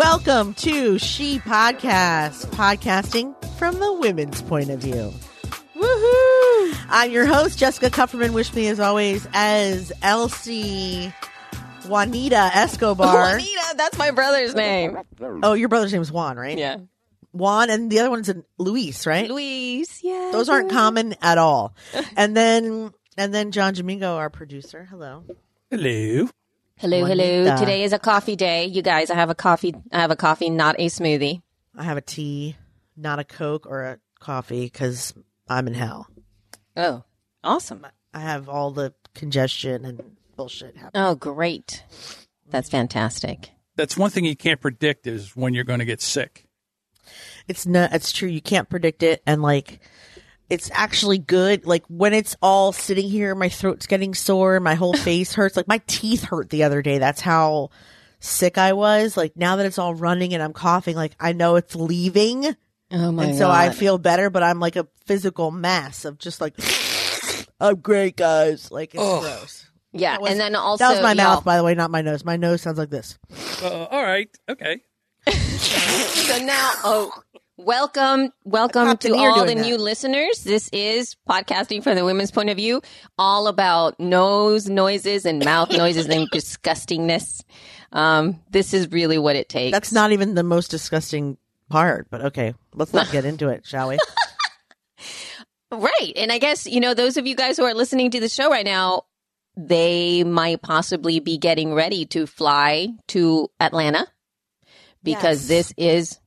Welcome to She Podcast, podcasting from the women's point of view. Woohoo! I'm your host, Jessica Kupferman. Wish me, as always, as Elsie Juanita Escobar. Juanita, that's my brother's name. Oh, your brother's name is Juan, right? Yeah. Juan, and the other one's Luis, right? Luis, yeah. Those aren't common at all. And then, and then John Domingo, our producer. Hello. Hello. Hello, hello. Today is a coffee day. You guys, I have a coffee. I have a coffee, not a smoothie. I have a tea, not a Coke or a coffee, because I'm in hell. Oh, awesome. I have all the congestion and bullshit happening. Oh, great. That's fantastic. That's one thing you can't predict is when you're going to get sick. It's not. It's true. You can't predict it, and like, it's actually good. Like when it's all sitting here, my throat's getting sore, my whole face hurts. Like my teeth hurt the other day. That's how sick I was. Like now that it's all running and I'm coughing, like I know it's leaving, Oh my and god. so I feel better. But I'm like a physical mess of just like, I'm great, guys. Like it's gross. yeah, was- and then also that was my mouth, by the way, not my nose. My nose sounds like this. Uh, all right. Okay. So now, oh, welcome, welcome to all the that. new listeners. This is podcasting from the women's point of view, all about nose noises and mouth noises and disgustingness. Um, this is really what it takes. That's not even the most disgusting part, but okay, let's not get into it, shall we? Right. And I guess, you know, those of you guys who are listening to the show right now, they might possibly be getting ready to fly to Atlanta because Yes. this is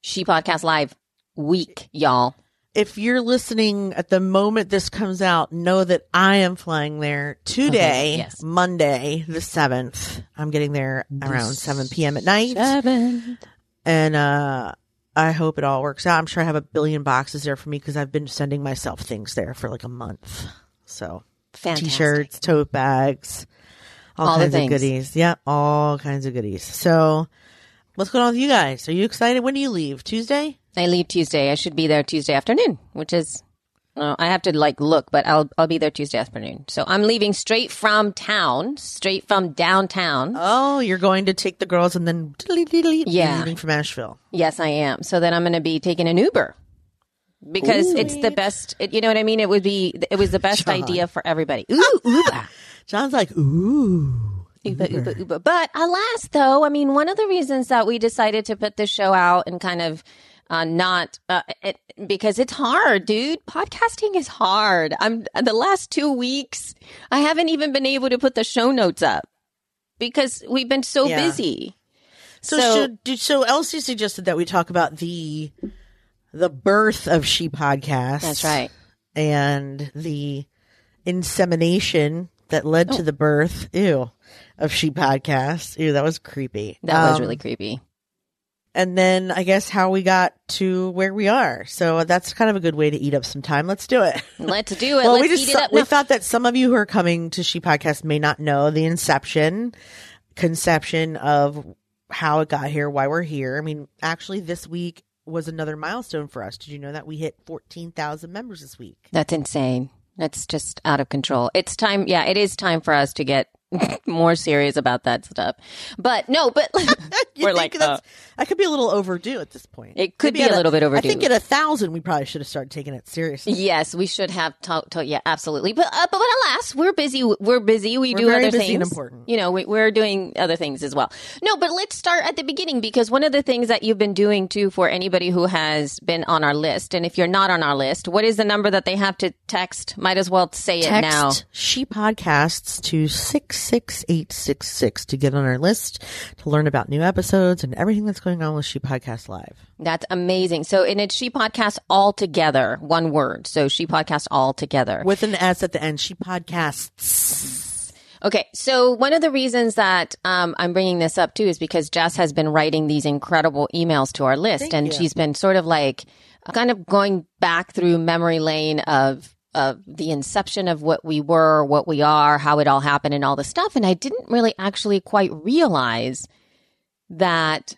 She Podcast Live week, y'all. if you're listening at the moment this comes out, know that I am flying there today, Okay, yes. Monday, the 7th. I'm getting there around 7 p.m. at night. Seven. And, uh, I hope it all works out. I'm sure I have a billion boxes there for me because I've been sending myself things there for like a month. So, Fantastic. t-shirts, tote bags, all, All kinds of goodies. Yeah, all kinds of goodies. So, what's going on with you guys? Are you excited? When do you leave? Tuesday? I leave Tuesday. I should be there Tuesday afternoon, which is uh, I have to like look, but I'll I'll be there Tuesday afternoon. So I'm leaving straight from town, straight from downtown. Oh, you're going to take the girls and then Yeah. leaving from Asheville. Yes, I am. So then I'm going to be taking an Uber because it's the best. It, you know what I mean? It would be. It was the best John. idea for everybody. Ooh, Uber. John's like, ooh. Uber, Uber, Uber. But alas, though, I mean, one of the reasons that we decided to put this show out and kind of uh, not uh, it, because it's hard, dude. Podcasting is hard. I'm the last two weeks. I haven't even been able to put the show notes up because we've been so Yeah. busy. So, So- should, so Elsie suggested that we talk about the the birth of She Podcast. That's right. And the insemination that led Oh. to the birth, ew, of She Podcast. Ew, that was creepy. That was Um, really creepy. And then I guess how we got to where we are. So that's kind of a good way to eat up some time. Let's do it. Let's do it. well, Let's we just eat it up. we thought that some of you who are coming to She Podcast may not know the inception, conception of how it got here, why we're here. I mean, actually, this week was another milestone for us. Did you know that we hit fourteen thousand members this week? That's insane. That's just out of control. It's time. Yeah, it is time for us to get more serious about that stuff. But no, but we're think like, uh, that could be a little overdue at this point. It could be a little bit overdue. I think at a thousand, we probably should have started taking it seriously. yes, we should have. talked. to, yeah, absolutely. But, uh, but but alas, we're busy. We're busy. We We're do other things. important. You know, we, we're doing other things as well. No, but let's start at the beginning because one of the things that you've been doing too for anybody who has been on our list, and if you're not on our list, what is the number that they have to text? Might as well say it now. She Podcasts to 866 to get on our list to learn about new episodes and everything that's going on with She Podcast Live. That's amazing. So, and it's She Podcast all together, one word. So, She Podcast all together. With an S at the end, She Podcasts. Okay, so one of the reasons that um, I'm bringing this up too is because Jess has been writing these incredible emails to our list, Thank and you. she's been sort of like kind of going back through memory lane of of the inception of what we were, what we are, how it all happened, and all the stuff. And I didn't really actually quite realize that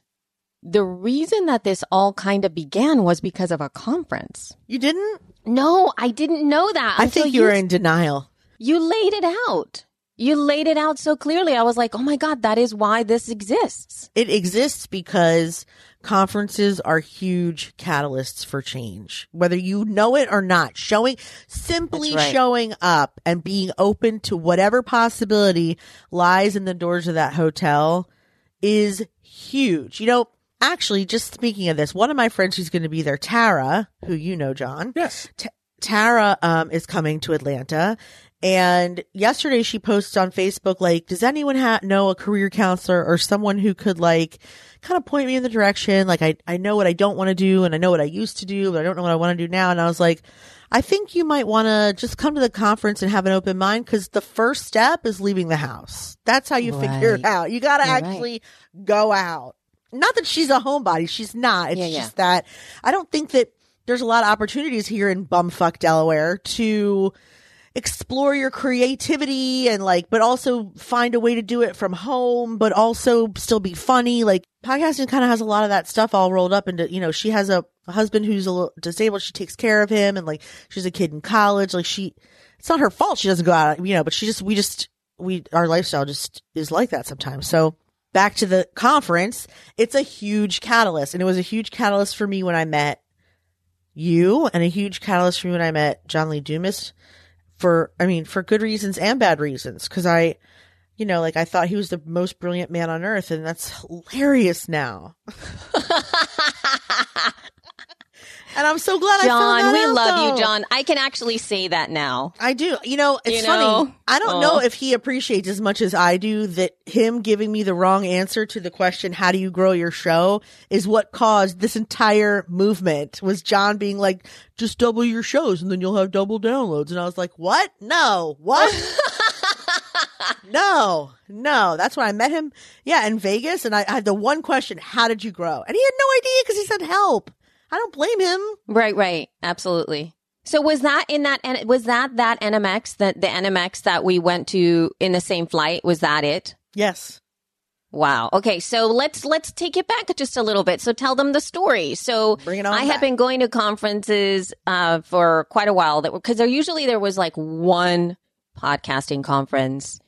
the reason that this all kind of began was because of a conference. You didn't? No, I didn't know that. I think you were in denial. you laid it out. You laid it out so clearly. I was like, oh my God, that is why this exists. It exists because conferences are huge catalysts for change. Whether you know it or not, showing, simply right. showing up and being open to whatever possibility lies in the doors of that hotel is huge. You know, actually, just speaking of this, one of my friends who's going to be there, Tara, who you know, John, Yes. T- Tara um, is coming to Atlanta. And yesterday she posted on Facebook, like, does anyone ha- know a career counselor or someone who could like kind of point me in the direction? Like, I, I know what I don't want to do and I know what I used to do, but I don't know what I want to do now. And I was like, I think you might want to just come to the conference and have an open mind because the first step is leaving the house. That's how you figure it out. You got to You're right. actually go out. Not that she's a homebody. She's not. It's Yeah, yeah. just that I don't think that there's a lot of opportunities here in bumfuck Delaware to explore your creativity and like, but also find a way to do it from home, but also still be funny. Like podcasting kind of has a lot of that stuff all rolled up into, you know, she has a, a husband who's a little disabled. She takes care of him and like she's a kid in college. Like she, it's not her fault. She doesn't go out, you know, but she just, we just, we, our lifestyle just is like that sometimes. So back to the conference, it's a huge catalyst and it was a huge catalyst for me when I met you and a huge catalyst for me when I met John Lee Dumas for, I mean, for good reasons and bad reasons. Cause I, you know, like I thought he was the most brilliant man on earth and that's hilarious now. and I'm so glad I found John, we out, love though. you, John. I can actually say that now. I do. You know, it's You funny. know? I don't Aw. know oh. if he appreciates as much as I do that him giving me the wrong answer to the question, how do you grow your show is what caused this entire movement was John being like, just double your shows and then you'll have double downloads. And I was like, what? No, what? no, no. That's when I met him. Yeah. In Vegas. And I, I had the one question, how did you grow? And he had no idea because he said help. I don't blame him. Right, right. Absolutely. So was that in that, was that that NMX, that the NMX that we went to in the same flight? Was that it? Yes. Wow. Okay, so let's let's take it back just a little bit. So tell them the story. So Bring it on I back. have been going to conferences uh, for quite a while. That because there usually there was like one podcasting conference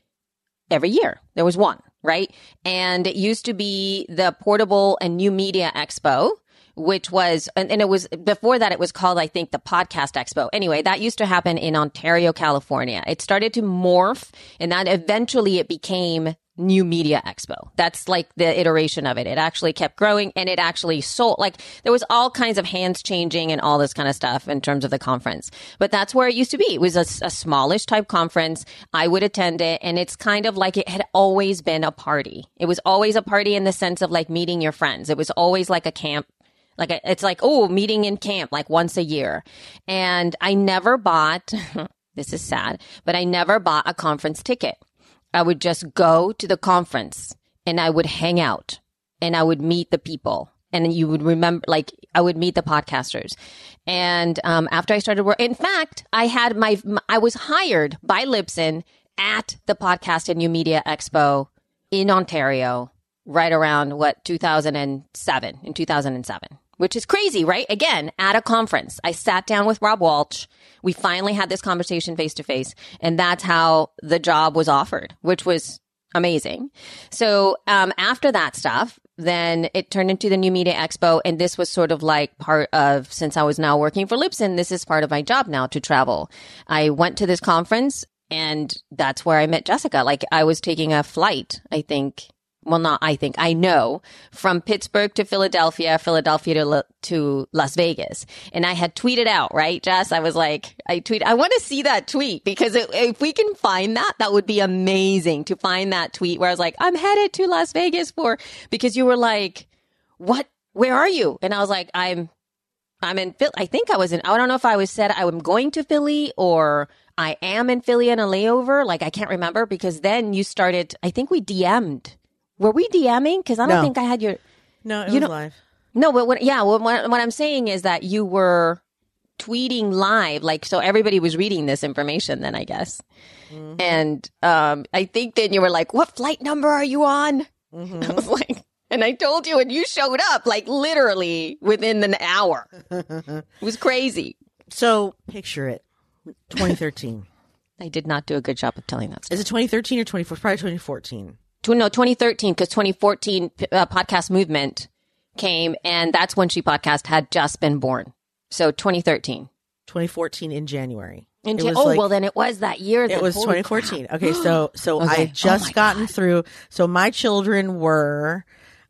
every year. There was one, right? And it used to be the Portable and New Media Expo. Which was, and, and it was before that, it was called, I think, the Podcast Expo. Anyway, that used to happen in Ontario, California. It started to morph and that eventually it became New Media Expo. That's like the iteration of it. It actually kept growing and it actually sold. Like there was all kinds of hands changing and all this kind of stuff in terms of the conference. But that's where it used to be. It was a, a smallish type conference. I would attend it and it's kind of like it had always been a party. It was always a party in the sense of like meeting your friends. It was always like a camp like it's like, oh, meeting in camp like once a year. And I never bought, this is sad, but I never bought a conference ticket. I would just go to the conference and I would hang out and I would meet the people. And you would remember, like, I would meet the podcasters. And um, after I started work, in fact, I had my, I was hired by Libsyn at the Podcast and New Media Expo in Ontario right around what 2007 in 2007 which is crazy right? Again at a conference i sat down with rob walsh. We finally had this conversation face to face and that's how the job was offered which was amazing. So um, after that stuff then it turned into the new media expo and this was sort of like part of since i was now working for Libsyn this is part of my job now to travel. I went to this conference and that's where i met jessica. Like i was taking a flight i think well, not I think, I know from Pittsburgh to Philadelphia, Philadelphia to, La- to Las Vegas. And I had tweeted out, right, Jess? I was like, I tweet, I want to see that tweet because it, if we can find that, that would be amazing to find that tweet where I was like, I'm headed to Las Vegas for, because you were like, what, where are you? And I was like, I'm, I'm in Philly. I think I was in, I don't know if I was said I'm going to Philly or I am in Philly on a layover. Like I can't remember because then you started, I think we DM'd. Were we DMing? Because I don't No. think I had your. No, it You was know- live. No, but what? Yeah, what, what what I'm saying is that you were tweeting live, like so everybody was reading this information. Then I guess, Mm-hmm. and um, I think then you were like, "What flight number are you on?" Mm-hmm. I was like, and I told you, and you showed up like literally within an hour. it was crazy. So picture it, 2013. I did not do a good job of telling that story. Is it 2013 or 2014? Probably 2014. No 2013 because 2014 uh, podcast movement came and that's when she podcast had just been born so 2013 2014 in January. Jan- oh like- well then it was that year It was Holy 2014. Okay, so so I Okay. had just Oh gotten through. So my children were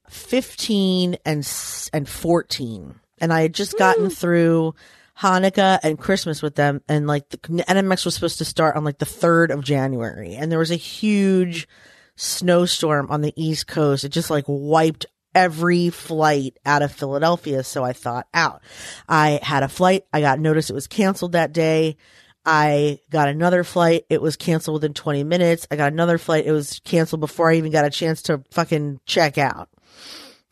15 and and 14, and I had just gotten through Hanukkah and Christmas with them, and like the NMX was supposed to start on like the third of January, and there was a huge snowstorm on the East Coast. It just like wiped every flight out of Philadelphia. So I thought out. I had a flight. I got notice it was canceled that day. I got another flight. It was canceled within 20 minutes. I got another flight. It was canceled before I even got a chance to fucking check out.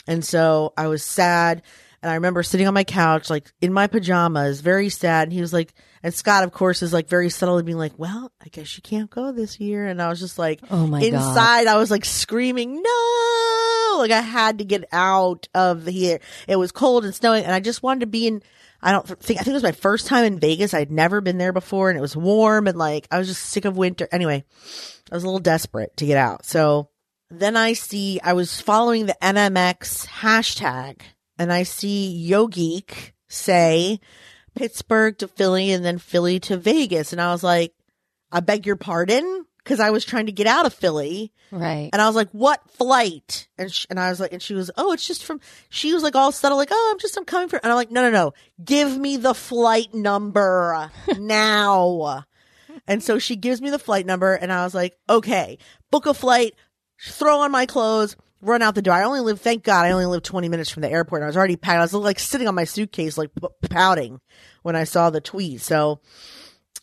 And so I was sad. And I remember sitting on my couch, like in my pajamas, very sad. And he was like, and Scott, of course, is like very subtly being like, well, I guess you can't go this year. And I was just like, Oh my God. inside, I was like screaming, no, like I had to get out of the here. It was cold and snowing and I just wanted to be in, I don't think, I think it was my first time in Vegas. I'd never been there before and it was warm and like, I was just sick of winter. Anyway, I was a little desperate to get out. So then I see, I was following the NMX hashtag and I see YoGeek say Pittsburgh to Philly and then Philly to Vegas. And I was like, I beg your pardon? Cause I was trying to get out of Philly. right And I was like, what flight? And sh- and I was like, and she was, oh, it's just from, she was like all subtle, like, oh, I'm just, I'm coming for, and I'm like, no, no, no, give me the flight number now. and so she gives me the flight number and I was like, okay, book a flight, throw on my clothes, run out the door. I only live, thank God, I only live 20 minutes from the airport. And I was already packed. I was like sitting on my suitcase, like p- pouting when I saw the tweet. So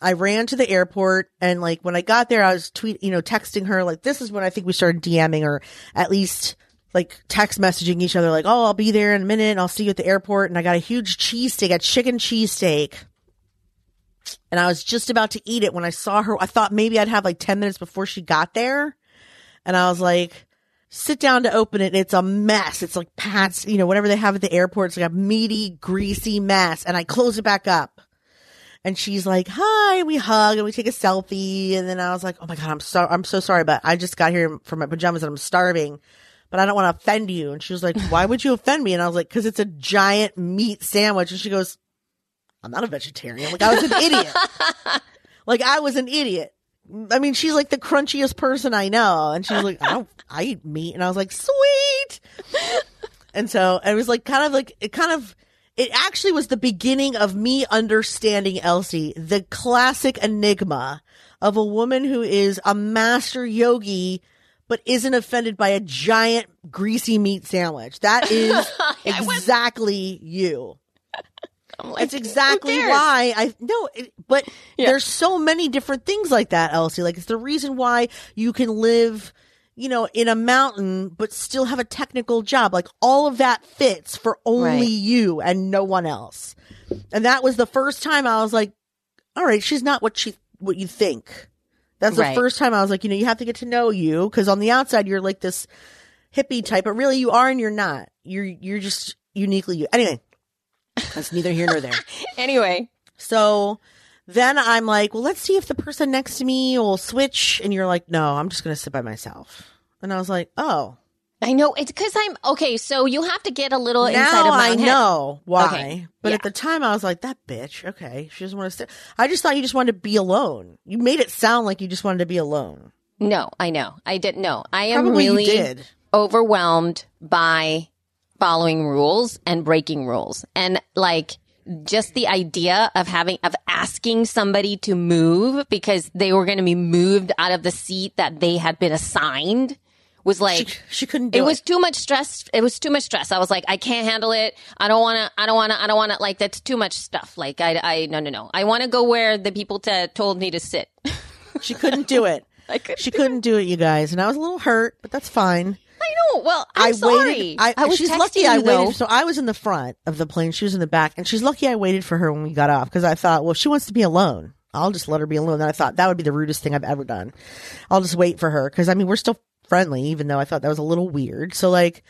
I ran to the airport and like when I got there, I was tweet, you know, texting her like, this is when I think we started DMing or at least like text messaging each other like, oh, I'll be there in a minute. I'll see you at the airport. And I got a huge cheesesteak, a chicken cheesesteak. And I was just about to eat it when I saw her. I thought maybe I'd have like 10 minutes before she got there. And I was like, sit down to open it. And it's a mess. It's like Pat's, you know, whatever they have at the airport. It's like a meaty, greasy mess. And I close it back up. And she's like, hi, we hug and we take a selfie. And then I was like, oh my God, I'm so, I'm so sorry, but I just got here from my pajamas and I'm starving, but I don't want to offend you. And she was like, why would you offend me? And I was like, cause it's a giant meat sandwich. And she goes, I'm not a vegetarian. Like I was an idiot. like I was an idiot. I mean, she's like the crunchiest person I know. And she was like, I don't, I eat meat. And I was like, sweet. and so it was like kind of like, it kind of, it actually was the beginning of me understanding Elsie, the classic enigma of a woman who is a master yogi, but isn't offended by a giant greasy meat sandwich. That is exactly you. I'm like, It's exactly why I no, it, but Yeah. there's so many different things like that, Elsie. Like it's the reason why you can live, you know, in a mountain but still have a technical job. Like all of that fits for only Right. you and no one else. And that was the first time I was like, all right, she's not what she what you think. That's the Right. first time I was like, you know, you have to get to know you because on the outside you're like this hippie type, but really you are and you're not. You're you're just uniquely you. Anyway, that's neither here nor there. Anyway, So then I'm like, well, let's see if the person next to me will switch. And you're like, no, I'm just going to sit by myself. And I was like, oh, I know it's because I'm okay. So you have to get a little inside of my I head. know why. Okay. But Yeah. at the time I was like, that bitch. Okay. She doesn't want to sit. I just thought you just wanted to be alone. You made it sound like you just wanted to be alone. No, I know. I didn't know. I am Probably really. overwhelmed by following rules and breaking rules. And like just the idea of having, of asking somebody to move because they were going to be moved out of the seat that they had been assigned was like, She, she couldn't do it it. was too much stress. It was too much stress. I was like, I can't handle it. I don't want to, I don't want to, I don't want to, like, that's too much stuff. Like, I, I, no, no, no. I want to go where the people t- told me to sit. She couldn't do it. I couldn't She couldn't do it, you guys, and I was a little hurt, but that's fine. I know. Well, I'm I sorry. waited. I, was she's lucky you, I though. waited. So I was in the front of the plane. She was in the back, and she's lucky I waited for her when we got off because I thought, well, she wants to be alone. I'll just let her be alone. Then I thought that would be the rudest thing I've ever done. I'll just wait for her because I mean we're still friendly, even though I thought that was a little weird. So like,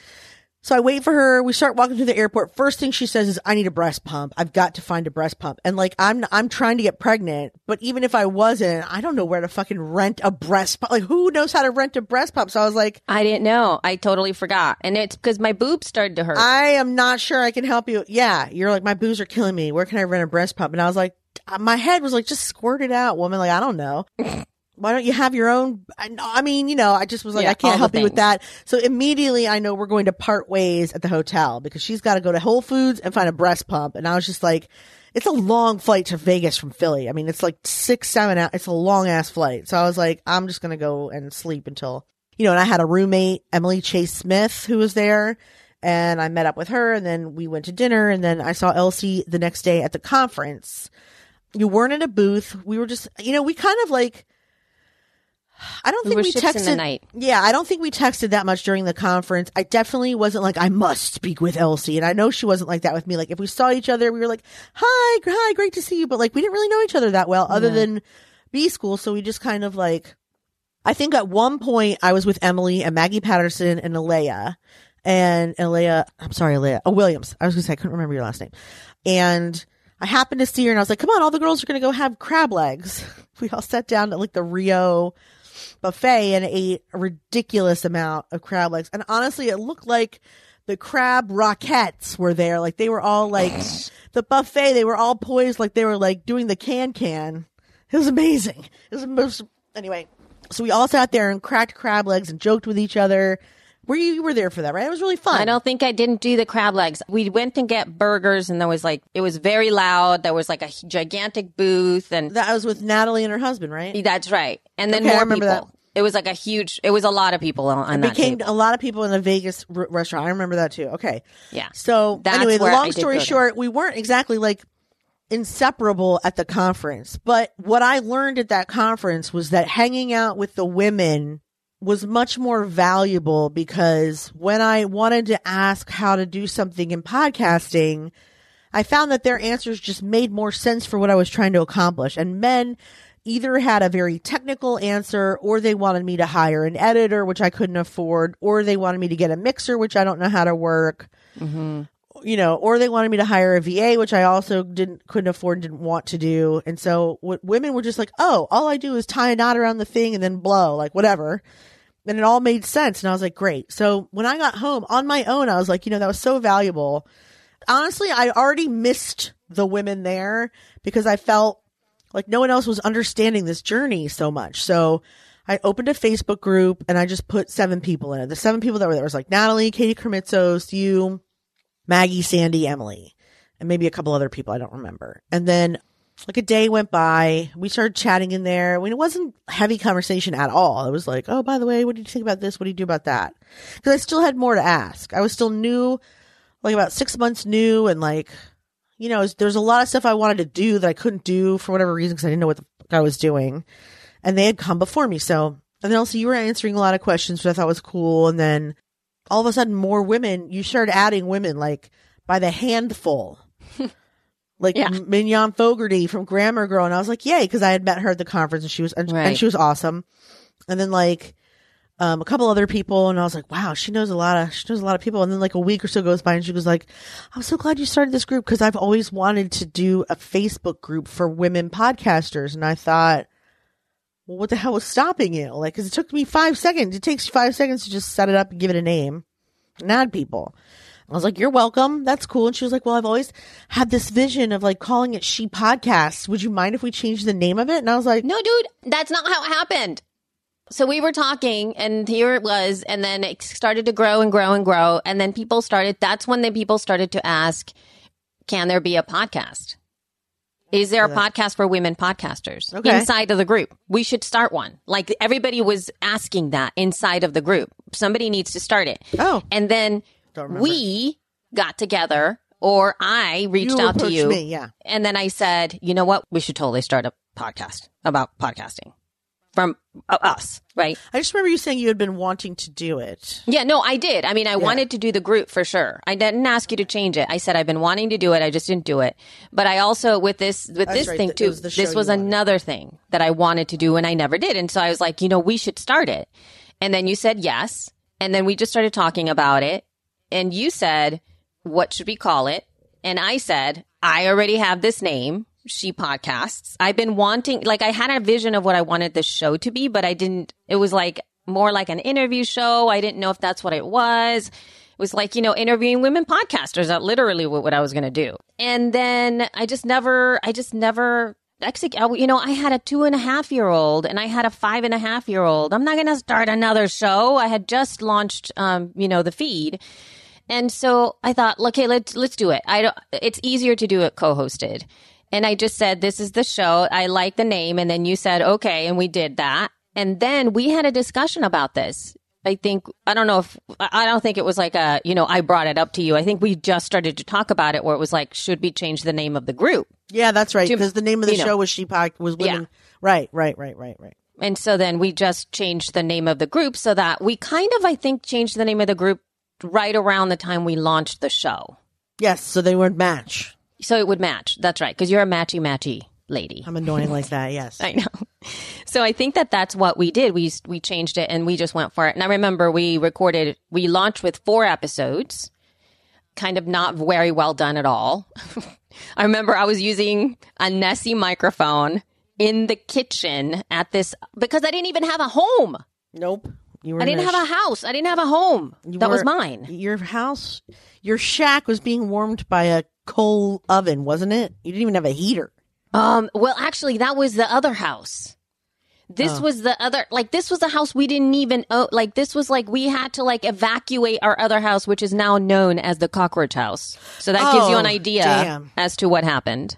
so I wait for her. We start walking through the airport. First thing she says is, "I need a breast pump. I've got to find a breast pump." And like, I'm I'm trying to get pregnant, but even if I wasn't, I don't know where to fucking rent a breast pump. Like, who knows how to rent a breast pump? So I was like, I didn't know. I totally forgot. And it's because my boobs started to hurt. I am not sure I can help you. Yeah, you're like, my boobs are killing me. Where can I rent a breast pump? And I was like, my head was like, just squirt it out, woman. Like, I don't know. Why don't you have your own? I, I mean, you know, I just was like, Yeah, I can't help you with that. So immediately I know we're going to part ways at the hotel because she's got to go to Whole Foods and find a breast pump. And I was just like, it's a long flight to Vegas from Philly. I mean, it's like six, seven hours. It's a long ass flight. So I was like, I'm just going to go and sleep until, you know, and I had a roommate, Emily Chase Smith, who was there and I met up with her and then we went to dinner and then I saw Elsie the next day at the conference. You weren't in a booth. We were just, you know, we kind of like, I don't We think we texted. in the night. Yeah, I don't think we texted that much during the conference. I definitely wasn't like, I must speak with Elsie. And I know she wasn't like that with me. Like, if we saw each other, we were like, hi, hi, great to see you. But like, we didn't really know each other that well other than B school. So we just kind of like, I think at one point I was with Emily and Maggie Patterson and Alea and Alea, I'm sorry, Alea, oh, Williams. I was going to say, I couldn't remember your last name. And I happened to see her and I was like, come on, all the girls are going to go have crab legs. We all sat down at like the Rio buffet and ate a ridiculous amount of crab legs. And honestly, it looked like the crab Rockettes were there. Like they were all like the buffet, they were all poised like they were like doing the can can. It was amazing. It was the most, anyway. So we all sat there and cracked crab legs and joked with each other. Were you, you were there for that, right? It was really fun. I don't think I didn't do the crab legs. We went to get burgers and there was like, it was very loud. There was like a gigantic booth and That was with Natalie and her husband, right? that's right. And then Okay, I more remember people. that. It was like a huge, it was a lot of people on, It that became a lot of people in a Vegas r- restaurant. I remember that too. Okay. Yeah. So That's anyway, the long story short, we weren't exactly like inseparable at the conference. But what I learned at that conference was that hanging out with the women was much more valuable because when I wanted to ask how to do something in podcasting, I found that their answers just made more sense for what I was trying to accomplish. And men either had a very technical answer or they wanted me to hire an editor, which I couldn't afford, or they wanted me to get a mixer, which I don't know how to work. Mm-hmm. You know, or they wanted me to hire a VA, which I also didn't, couldn't afford, didn't want to do. And so what women were just like, oh, all I do is tie a knot around the thing and then blow, like whatever. And it all made sense. And I was like, great. So when I got home on my own, I was like, you know, that was so valuable honestly, I already missed the women there because I felt like no one else was understanding this journey so much. So I opened a Facebook group and I just put seven people in it. The seven people that were there was like Natalie, Katie Krimitsos, you, Maggie, Sandy, Emily, and maybe a couple other people I don't remember. And then like a day went by, we started chatting in there. I mean, it wasn't heavy conversation at all. It was like, oh, by the way, what do you think about this? What do you do about that? Because I still had more to ask. I was still new like about six months new and like you know there's a lot of stuff i wanted to do that i couldn't do for whatever reason because i didn't know what the fuck i was doing and they had come before me so and then also you were answering a lot of questions which i thought was cool and then all of a sudden more women you started adding women like by the handful like Yeah. mignon fogarty from grammar girl and i was like yay because i had met her at the conference and she was and, and she was awesome and then like um, a couple other people, and I was like, wow, she knows a lot of, she knows a lot of people. And then like a week or so goes by, and she was like, I'm so glad you started this group because I've always wanted to do a Facebook group for women podcasters. And I thought, well, what the hell was stopping you? Like, cause it took me five seconds. It takes you five seconds to just set it up and give it a name and add people. I was like, you're welcome. That's cool. And she was like, well, I've always had this vision of like calling it She Podcasts. Would you mind if we change the name of it? And I was like, No, dude, that's not how it happened. so we were talking and here it was and then it started to grow and grow and grow and then people started that's when the people started to ask can there be a podcast is there a podcast for women podcasters Okay. inside of the group we should start one like everybody was asking that inside of the group somebody needs to start it Oh. and then. We got together or i reached You out to approached you me, yeah. and then I said, you know what? We should totally start a podcast about podcasting from uh, us, right? I just remember you saying you had been wanting to do it. Yeah, no, I did. I mean, I wanted to do the group for sure. I didn't ask you to change it. I said I've been wanting to do it. I just didn't do it. But I also with this with this right. thing It too. was the show this you was wanted. another thing that I wanted to do and I never did. And so I was like, you know, we should start it. And then you said yes. And then we just started talking about it. And you said, what should we call it? And I said, I already have this name. She podcasts. I've been wanting, like, I had a vision of what I wanted the show to be, but I didn't, it was like more like an interview show. I didn't know if that's what it was. It was like, you know, interviewing women podcasters. That literally what, what I was going to do. And then I just never, I just never execute. You know, I had a two and a half year old and I had a five and a half year old. I'm not going to start another show. I had just launched, um, you know, the feed. And so I thought, okay, let's let's do it. I don't. It's easier to do it co-hosted. And I just said, this is the show. I like the name. And then you said, okay, and we did that. And then we had a discussion about this. I think I don't know if I don't think it was like a you know I brought it up to you. I think we just started to talk about it where it was like, should we change the name of the group? Yeah, that's right. Because the name of the you know. show was She Pod was women. Yeah. Right, right, right, right, right. And so then we just changed the name of the group so that we kind of I think changed the name of the group right around the time we launched the show. Yes, so they would match. So it would match. That's right. Because you're a matchy matchy lady. I'm annoying like that. Yes. I know. So I think that that's what we did. We we changed it and we just went for it. And I remember we recorded. We launched with four episodes, kind of not very well done at all. I remember I was using a Nessie microphone in the kitchen at this because I didn't even have a home. Nope. You were I didn't in have a house. I didn't have a home. That was mine. Your house, your shack was being warmed by a coal oven, wasn't it? You didn't even have a heater. Um, well, actually, that was the other house. This Oh. was the other, like, this was the house we didn't even own. Like, this was like, we had to, like, evacuate our other house, which is now known as the cockroach house. So that gives you an Oh, idea damn. as to what happened.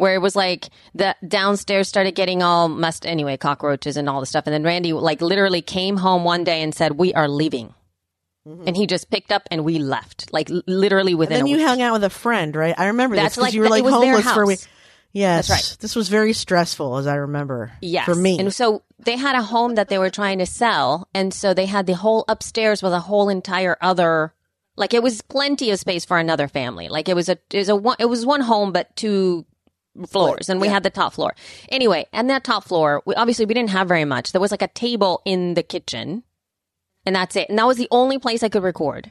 Where it was like the downstairs started getting all messed, anyway, cockroaches and all the stuff. And then Randy, like, literally came home one day and said, We are leaving. And he just picked up and we left, like, literally within Mm-hmm. Then you week. hung out with a friend, right? I remember That's this because like you were like it was their homeless for a week. Yes, That's right. This was very stressful, as I remember. Yes. for me. And so they had a home that they were trying to sell. And so they had the whole upstairs with a whole entire other, like it was plenty of space for another family. Like it was a, it was a one, it was one home, but two floors and we had the top floor. Anyway, and that top floor, we, obviously we didn't have very much. There was like a table in the kitchen and that's it. And that was the only place I could record.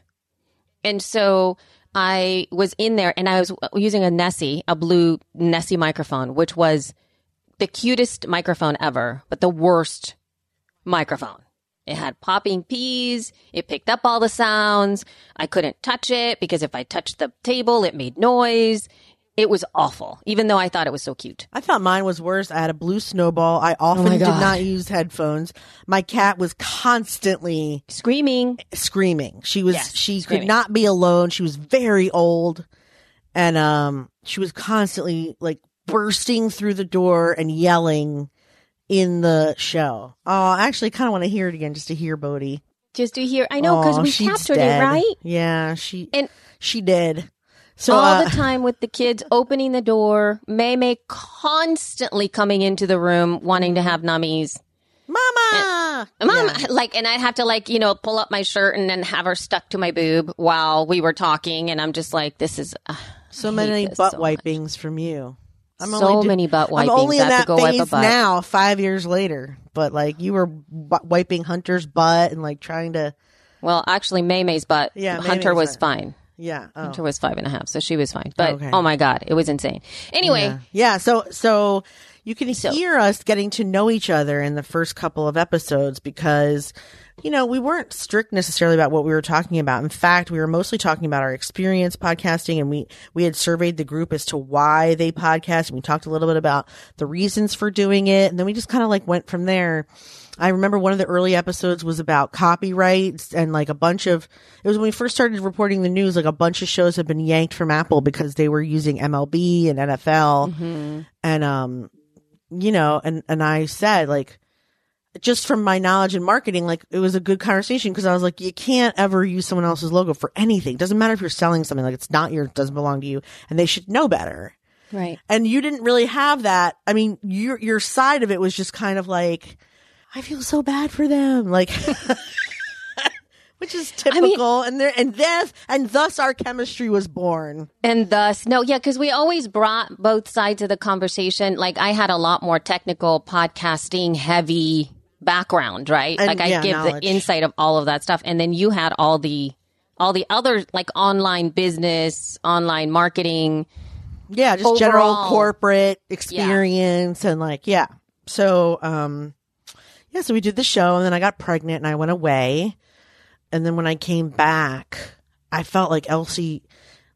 And so I was in there and I was using a Nessie, a blue Nessie microphone, which was the cutest microphone ever, but the worst microphone. It had popping peas. It picked up all the sounds. I couldn't touch it because if I touched the table, it made noise. It was awful, even though I thought it was so cute. I thought mine was worse. I had a blue snowball. I often Oh did God. not use headphones. My cat was constantly Screaming. screaming. She was Yes, she screaming. could not be alone. She was very old and um she was constantly like bursting through the door and yelling in the show. Oh, I actually kind of want to hear it again just to hear Bodie. Just to hear, I know because Aw, we she's captured dead. it, right? Yeah, she And she did. So all uh, the time with the kids opening the door, May May constantly coming into the room wanting to have nummies. Mama, Mom, Yeah. like, and I'd have to like, you know, pull up my shirt and then have her stuck to my boob while we were talking. And I'm just like, this is uh, so many butt so much. wipings from you. So do- many butt I'm wipings. only I in that to go wipe a phase butt. now, five years later. But like you were bu- wiping Hunter's butt and like trying to, Well, actually, May May's butt. Yeah, Hunter May's was fine. Yeah. Oh. Hunter was five and a half, so she was fine. But Okay. oh my god, it was insane. Anyway, Yeah. Yeah. So, so you can hear us getting to know each other in the first couple of episodes because, you know, we weren't strict necessarily about what we were talking about. In fact, we were mostly talking about our experience podcasting and we, we had surveyed the group as to why they podcast and we talked a little bit about the reasons for doing it. And then we just kind of like went from there. I remember one of the early episodes was about copyrights and like a bunch of, it was when we first started reporting the news, like a bunch of shows had been yanked from Apple because they were using MLB and NFL. And, um, you know, and, and I said like, just from my knowledge in marketing, like it was a good conversation because I was like, you can't ever use someone else's logo for anything. Doesn't matter if you're selling something, like it's not yours, doesn't belong to you, and they should know better. Right. And you didn't really have that. I mean, your your side of it was just kind of like, I feel so bad for them, like, which is typical. and there and thus and thus our chemistry was born. And thus, no, yeah, because we always brought both sides of the conversation. Like I had a lot more technical podcasting heavy background, right? And, like I yeah, give knowledge. the insight of all of that stuff. And then you had all the, all the other like online business, online marketing. Yeah, just general corporate experience and like, yeah. So, um, yeah, so we did the show and then I got pregnant and I went away. And then when I came back, I felt like Elsie,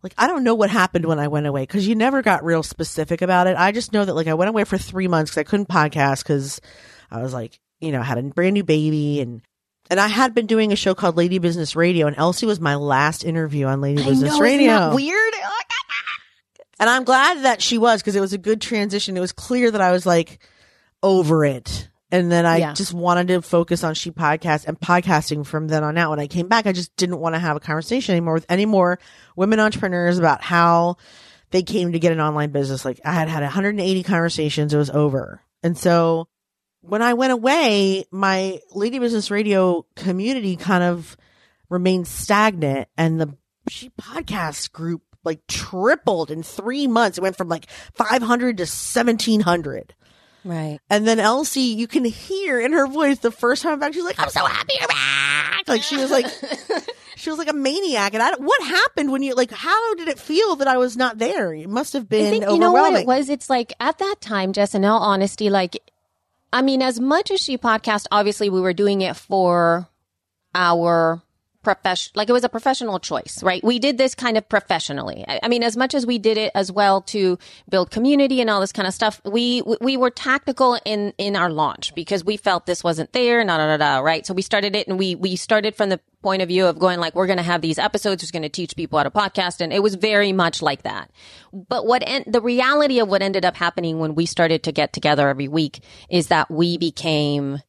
like, I don't know what happened when I went away because you never got real specific about it. I just know that like I went away for three months because I couldn't podcast because I was like, you know, had a brand new baby and, and I had been doing a show called Lady Business Radio and Elsie was my last interview on Lady Business Radio. Isn't that weird? And I'm glad that she was because it was a good transition. It was clear that I was like over it. And then I Yeah. just wanted to focus on she podcast and podcasting from then on out. When I came back, I just didn't want to have a conversation anymore with any more women entrepreneurs about how they came to get an online business. Like I had had 180 conversations. It was over. And so when I went away, my Lady Business Radio community kind of remained stagnant and the she podcast group like tripled in three months. It went from like 500 to 1700. Right. And then Elsie, you can hear in her voice the first time back, she's like, I'm so happy you're back. Like she was like, she was like a maniac. And I, don't- what happened when you, like, how did it feel that I was not there? It must have been I think you know what it was. It's like at that time, Jess. In all honesty, like, I mean, as much as she podcast, obviously we were doing it for our profession. Like it was a professional choice, right? We did this kind of professionally. I, I mean, as much as we did it as well to build community and all this kind of stuff, we we- we were tactical in in our launch because we felt this wasn't there. Da da da. Right. So we started it, and we we started from the point of view of going like we're going to have these episodes who's going to teach people how to podcast and it was very much like that but what en- the reality of what ended up happening when we started to get together every week is that we became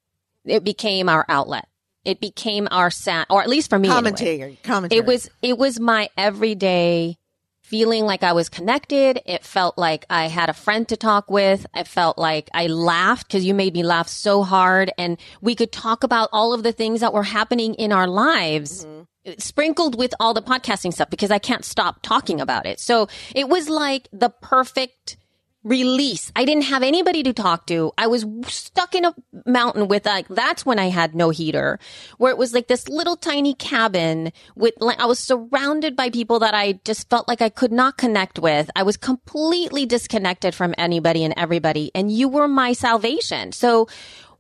it became our outlet it became our sat or at least for me anyway. commentary, commentary. It was it was my everyday feeling like I was connected. It felt like I had a friend to talk with. I felt like I laughed because you made me laugh so hard and we could talk about all of the things that were happening in our lives. Mm-hmm. Sprinkled with all the podcasting stuff because I can't stop talking about it. So it was like the perfect release. I didn't have anybody to talk to. I was stuck in a mountain with like, that's when I had no heater, where it was like this little tiny cabin with, like, I was surrounded by people that I just felt like I could not connect with. I was completely disconnected from anybody and everybody. And you were my salvation. So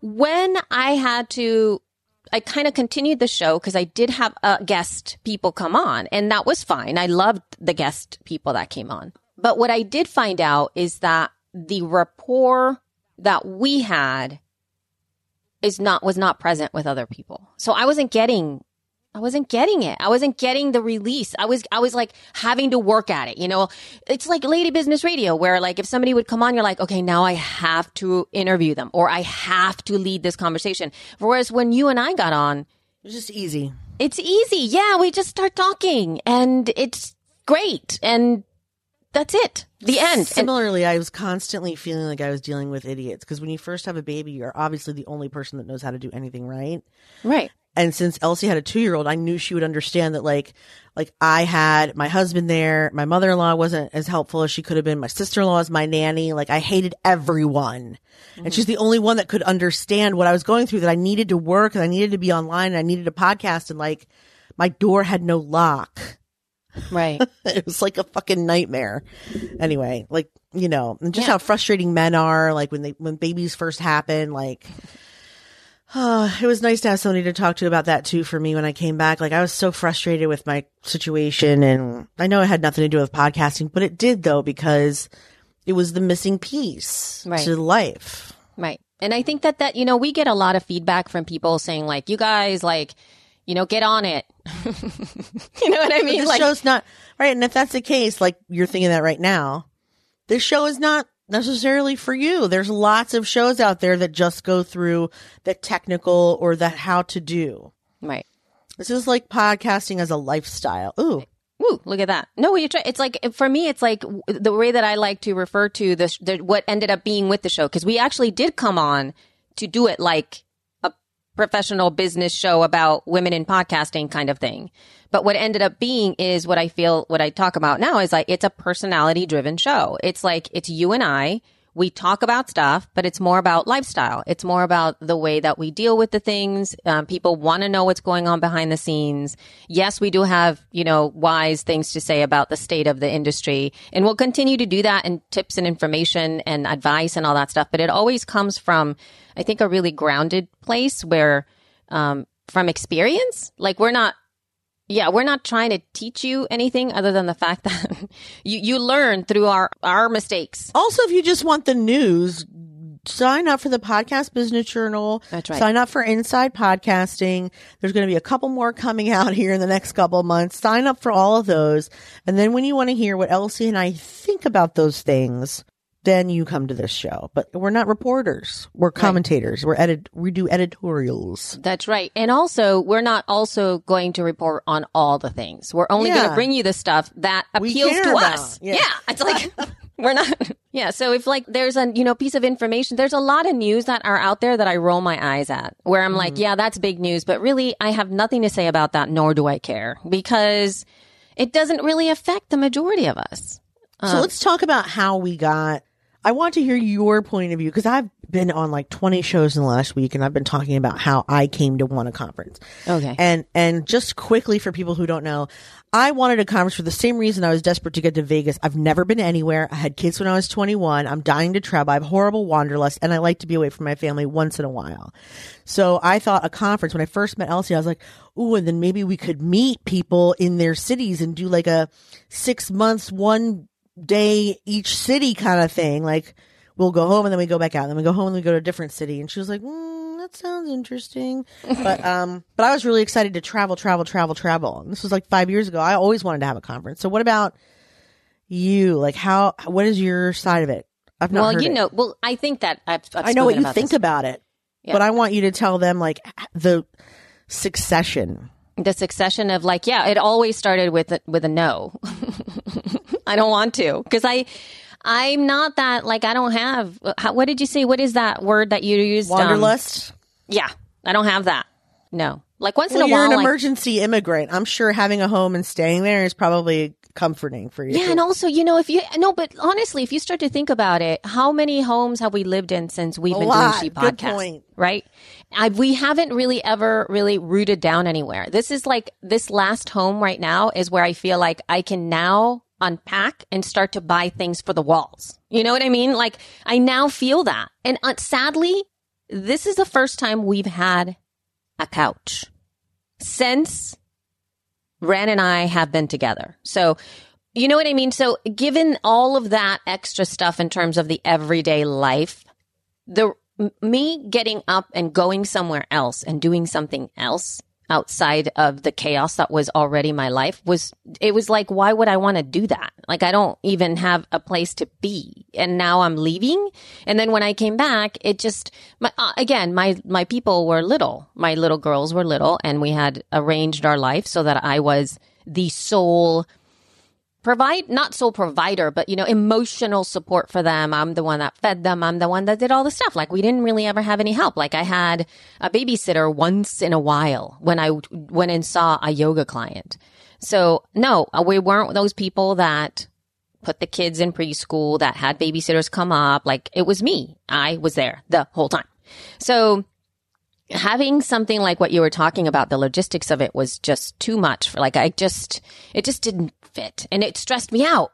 when I had to I kind of continued the show because I did have uh, guest people come on, and that was fine. I loved the guest people that came on. But what I did find out is that the rapport that we had is not was not present with other people. So I wasn't getting I wasn't getting it. I wasn't getting the release. I was I was like having to work at it, you know. It's like Lady Business Radio where like if somebody would come on you're like, "Okay, now I have to interview them or I have to lead this conversation." Whereas when you and I got on, it was just easy. it's easy. Yeah, we just start talking and it's great and that's it. The end. And- Similarly, I was constantly feeling like I was dealing with idiots because when you first have a baby, you're obviously the only person that knows how to do anything right. right. And since Elsie had a two year old, I knew she would understand that like, like I had my husband there. My mother in law wasn't as helpful as she could have been. My sister in law is my nanny. Like I hated everyone. And mm-hmm. she's the only one that could understand what I was going through that I needed to work and I needed to be online and I needed a podcast and like my door had no lock. Right. it was like a fucking nightmare. Anyway, like, you know, and just how frustrating men are, like when they, when babies first happen, like, uh, it was nice to have somebody to talk to about that too for me when I came back. Like I was so frustrated with my situation and I know it had nothing to do with podcasting, but it did though because it was the missing piece Right. to life. Right. And I think that that, you know, we get a lot of feedback from people saying like, you guys like, you know, get on it. you know what I mean? this Like, show's not right. And if that's the case, like you're thinking that right now, this show is not necessarily for you. There's lots of shows out there that just go through the technical or the how to do. right. This is like podcasting as a lifestyle. Ooh, Ooh, look at that. No, you try. It's like, for me, it's like the way that I like to refer to the, the what ended up being with the show. Cause we actually did come on to do it like professional business show about women in podcasting kind of thing. But what ended up being is what I feel, what I talk about now is like, it's a personality driven show. It's like, it's you and I. We talk about stuff, but it's more about lifestyle. It's more about the way that we deal with the things. Um, people want to know what's going on behind the scenes. Yes, we do have, you know, wise things to say about the state of the industry and we'll continue to do that and tips and information and advice and all that stuff. But it always comes from, I think, a really grounded place where, um, from experience, like we're not yeah, we're not trying to teach you anything other than the fact that you, you learn through our, our mistakes. Also, if you just want the news, sign up for the Podcast Business Journal. That's right. Sign up for Inside Podcasting. There's going to be a couple more coming out here in the next couple of months. Sign up for all of those. And then when you want to hear what Elsie and I think about those things, then you come to this show. But we're not reporters. We're commentators. We're edit, we do editorials. That's right. And also, we're not also going to report on all the things. We're only going to bring you the stuff that appeals to about. us. Yeah. Yeah. It's like, we're not, yeah. So if like there's a, you know, piece of information, there's a lot of news that are out there that I roll my eyes at where I'm Mm-hmm. like, yeah, that's big news, but really I have nothing to say about that, nor do I care because it doesn't really affect the majority of us. So let's talk about how we got. I want to hear your point of view because I've been on like 20 shows in the last week and I've been talking about how I came to want a conference. Okay. And, and just quickly for people who don't know, I wanted a conference for the same reason I was desperate to get to Vegas. I've never been anywhere. I had kids when I was 21. I'm dying to travel. I have horrible wanderlust and I like to be away from my family once in a while. So I thought a conference when I first met Elsie, I was like, ooh, and then maybe we could meet people in their cities and do like a six months, one day each city kind of thing. Like we'll go home and then we go back out, and then we go home and we go to a different city. And she was like, mm, that sounds interesting. but, um, but I was really excited to travel, travel, travel, travel. And this was like five years ago. I always wanted to have a conference. So what about you? Like how, what is your side of it? I've not well, you it. know, well, I think that I've, I've I know what you about think this. about it, Yeah. but I want you to tell them like the succession. The succession of like, yeah, it always started with a, with a no. I don't want to because I, I'm not that like I don't have. How, what did you say? What is that word that you used? Um, Wanderlust. yeah, I don't have that. No, like once well, in a you're while, an like, emergency immigrant. I'm sure having a home and staying there is probably comforting for you. Yeah, and also, you know, if you no, but honestly, if you start to think about it, how many homes have we lived in since we've A been lot. doing She Podcast? Right? I, we haven't really ever really rooted down anywhere. This is like this last home right now is where I feel like I can now unpack and start to buy things for the walls. You know what I mean? Like I now feel that, and uh, sadly, this is the first time we've had a couch since Ren and I have been together. So, you know what I mean? So, given all of that extra stuff in terms of the everyday life, the me getting up and going somewhere else and doing something else outside of the chaos that was already my life was it was like why would I want to do that? Like I don't even have a place to be. And now I'm leaving. And then when I came back, it just my uh, again, my my people were little. My little girls were little and we had arranged our life so that I was the sole provide not sole provider but you know emotional support for them. I'm the one that fed them. I'm the one that did all the stuff. Like we didn't really ever have any help. Like i had a babysitter once in a while when i went and saw a yoga client. So no uh, we weren't those people that put the kids in preschool that had babysitters come up. Like it was me. I was there the whole time. So having something like what you were talking about, the logistics of it was just too much. For, like I just, it just didn't fit and it stressed me out.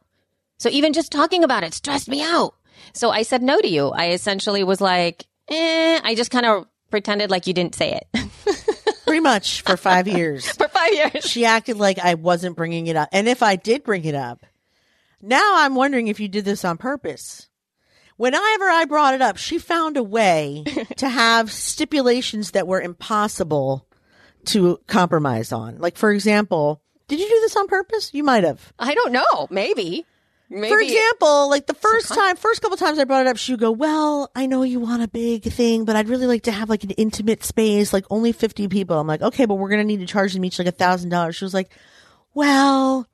So even just talking about it stressed me out. So I said no to you. I essentially was like, eh, I just kind of pretended like you didn't say it Pretty much for five years. for five years. She acted like I wasn't bringing it up. And if I did bring it up, now I'm wondering if you did this on purpose. Whenever I brought it up, she found a way to have stipulations that were impossible to compromise on. Like, for example, did you do this on purpose? You might have. I don't know. Maybe. Maybe. For example, like the first time, first couple times I brought it up, she would go, well, I know you want a big thing, but I'd really like to have like an intimate space, like only 50 people. I'm like, okay, but we're going to need to charge them each like a thousand dollars. She was like, well,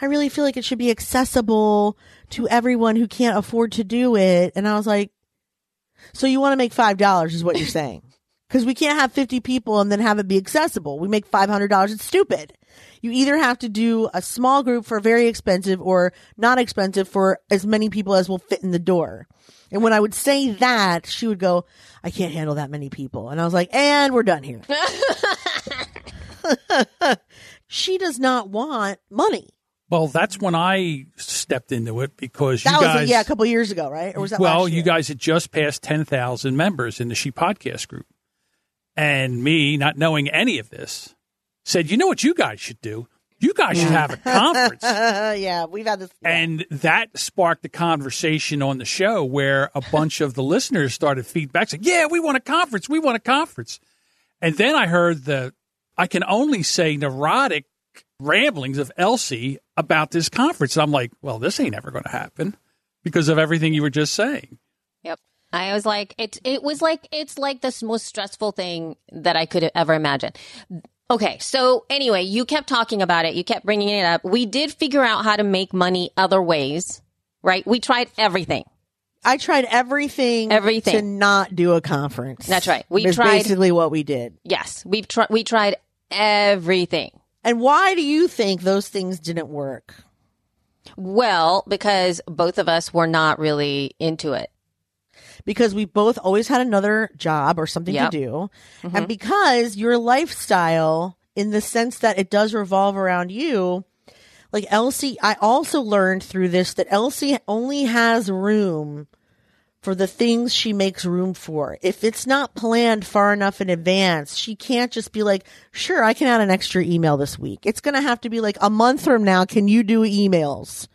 I really feel like it should be accessible to everyone who can't afford to do it. And I was like, so you want to make $5 is what you're saying. Cause we can't have 50 people and then have it be accessible. We make $500. It's stupid. You either have to do a small group for very expensive or not expensive for as many people as will fit in the door. And when I would say that, she would go, I can't handle that many people. And I was like, and we're done here. she does not want money. Well, that's when I stepped into it because That you was, guys. yeah, a couple years ago, right? Or was that well, you guys had just passed 10,000 members in the She Podcast group. And me, not knowing any of this, said, you know what you guys should do? You guys should have a conference. Uh, yeah, we've had this. yeah. And that sparked a conversation on the show where a bunch of the listeners started feedback saying, Yeah, we want a conference. We want a conference. And then I heard the, I can only say neurotic ramblings of Elsie about this conference. And I'm like, Well, this ain't ever going to happen because of everything you were just saying. Yep. I was like, it, it was like, it's like the most stressful thing that I could ever imagine. Okay. So anyway, you kept talking about it. You kept bringing it up. We did figure out how to make money other ways, right? We tried everything. I tried everything, Everything. to not do a conference. That's right. We tried- basically what we did. Yes. We've tried, we tried everything. And why do you think those things didn't work? Well, because both of us were not really into it. Because we both always had another job or something Yep. to do. And mm-hmm. because your lifestyle, in the sense that it does revolve around you, like Elsie, I also learned through this that Elsie only has room for the things she makes room for. If it's not planned far enough in advance, she can't just be like, sure, I can add an extra email this week. It's going to have to be like a month from now. Can you do emails?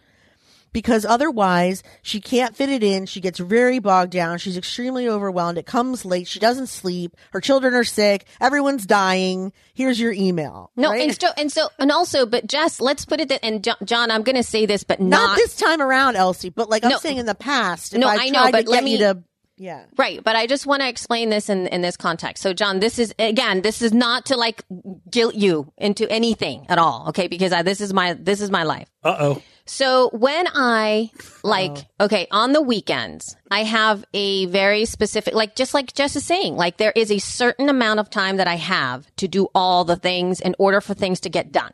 Because otherwise she can't fit it in. She gets very bogged down. She's extremely overwhelmed. It comes late. She doesn't sleep. Her children are sick. Everyone's dying. Here's your email. No, right? and so, and so, and also, but Jess, let's put it that, and John, I'm going to say this, but not, not, this time around, Elsie, but like I'm No. saying in the past. If No, I know, but let me- to, yeah. Right, but I just want to explain this in in this context. So, John, this is again, this is not to like guilt you into anything at all, okay? Because I, this is my this is my life. Uh oh. So when I like, okay, on the weekends, I have a very specific, like just like Jess is saying, like there is a certain amount of time that I have to do all the things in order for things to get done.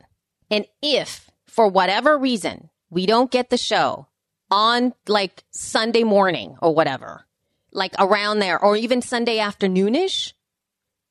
And if for whatever reason we don't get the show on like Sunday morning or whatever, like around there, or even Sunday afternoonish,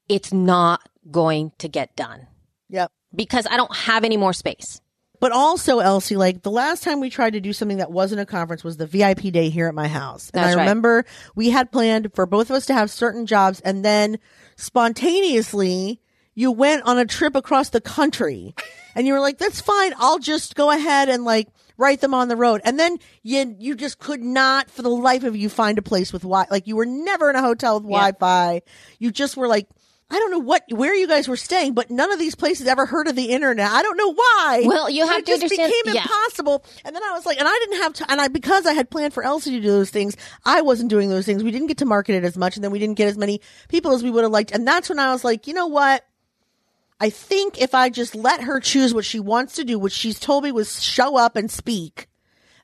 it's not going to get done Yep. because I don't have any more space. But also, Elsie, like the last time we tried to do something that wasn't a conference was the VIP day here at my house. And That's I right. remember we had planned for both of us to have certain jobs and then spontaneously you went on a trip across the country and you were like, that's fine. I'll just go ahead and like write them on the road. And then you, you just could not for the life of you find a place with Wi, like you were never in a hotel with Yeah. Wi-Fi. You just were like, I don't know what, where you guys were staying, but none of these places ever heard of the internet. I don't know why. Well, you have it to just understand- became yeah. impossible. And then I was like, and I didn't have to, and I, because I had planned for Elsie to do those things, I wasn't doing those things. We didn't get to market it as much, and then we didn't get as many people as we would have liked. And that's when I was like, you know what? I think if I just let her choose what she wants to do, which she's told me was show up and speak,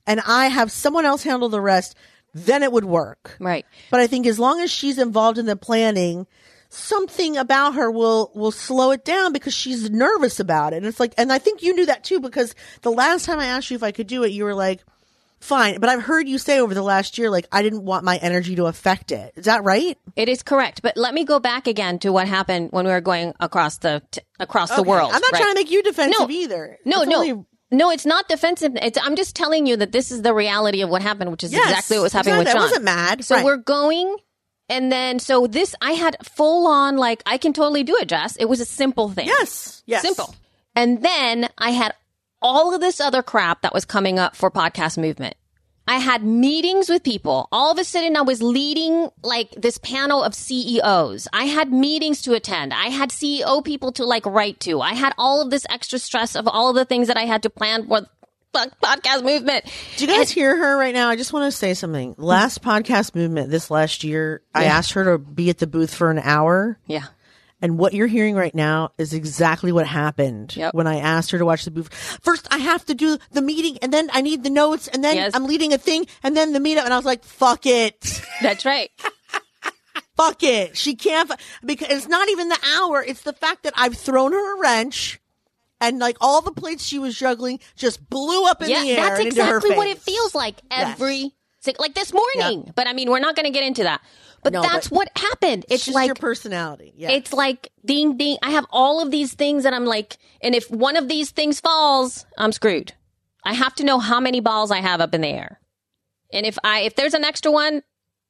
and I have someone else handle the rest, then it would work. Right. But I think as long as she's involved in the planning, something about her will will slow it down because she's nervous about it. And it's like, and I think you knew that too because the last time I asked you if I could do it, you were like, fine. But I've heard you say over the last year, like, I didn't want my energy to affect it. Is that right? It is correct, but let me go back again to what happened when we were going across the t- across the world. I'm not right? trying to make you defensive No. either. No, It's no, only- no. It's not defensive. It's, I'm just telling you that this is the reality of what happened, which is Yes, exactly what was happening exactly. I with Sean. wasn't mad. So Right. we're going, and then so this I had full on like I can totally do it, Jess. It was a simple thing. Yes. Yes. simple. And then I had all of this other crap that was coming up for podcast movement. I had meetings with people. All of a sudden, I was leading like this panel of CEOs. I had meetings to attend. I had CEO people to like write to. I had all of this extra stress of all of the things that I had to plan for podcast movement. Do you guys hear her right now? I just want to say something. Last podcast movement this last year, I asked her to be at the booth for an hour. Yeah. And what you're hearing right now is exactly what happened Yep. when I asked her to watch the booth. First, I have to do the meeting and then I need the notes and then Yes. I'm leading a thing and then the meetup. And I was like, fuck it. That's right. fuck it. She can't, f- because it's not even the hour. It's the fact that I've thrown her a wrench and like all the plates she was juggling just blew up in yeah, the air. that's and into her exactly what it feels like every si- like this morning. But I mean, we're not going to get into that. But No, that's but- what happened. It's It's just like your personality. Yeah. It's like ding ding. I have all of these things and I'm like, and if one of these things falls, I'm screwed. I have to know how many balls I have up in the air. And if I if there's an extra one,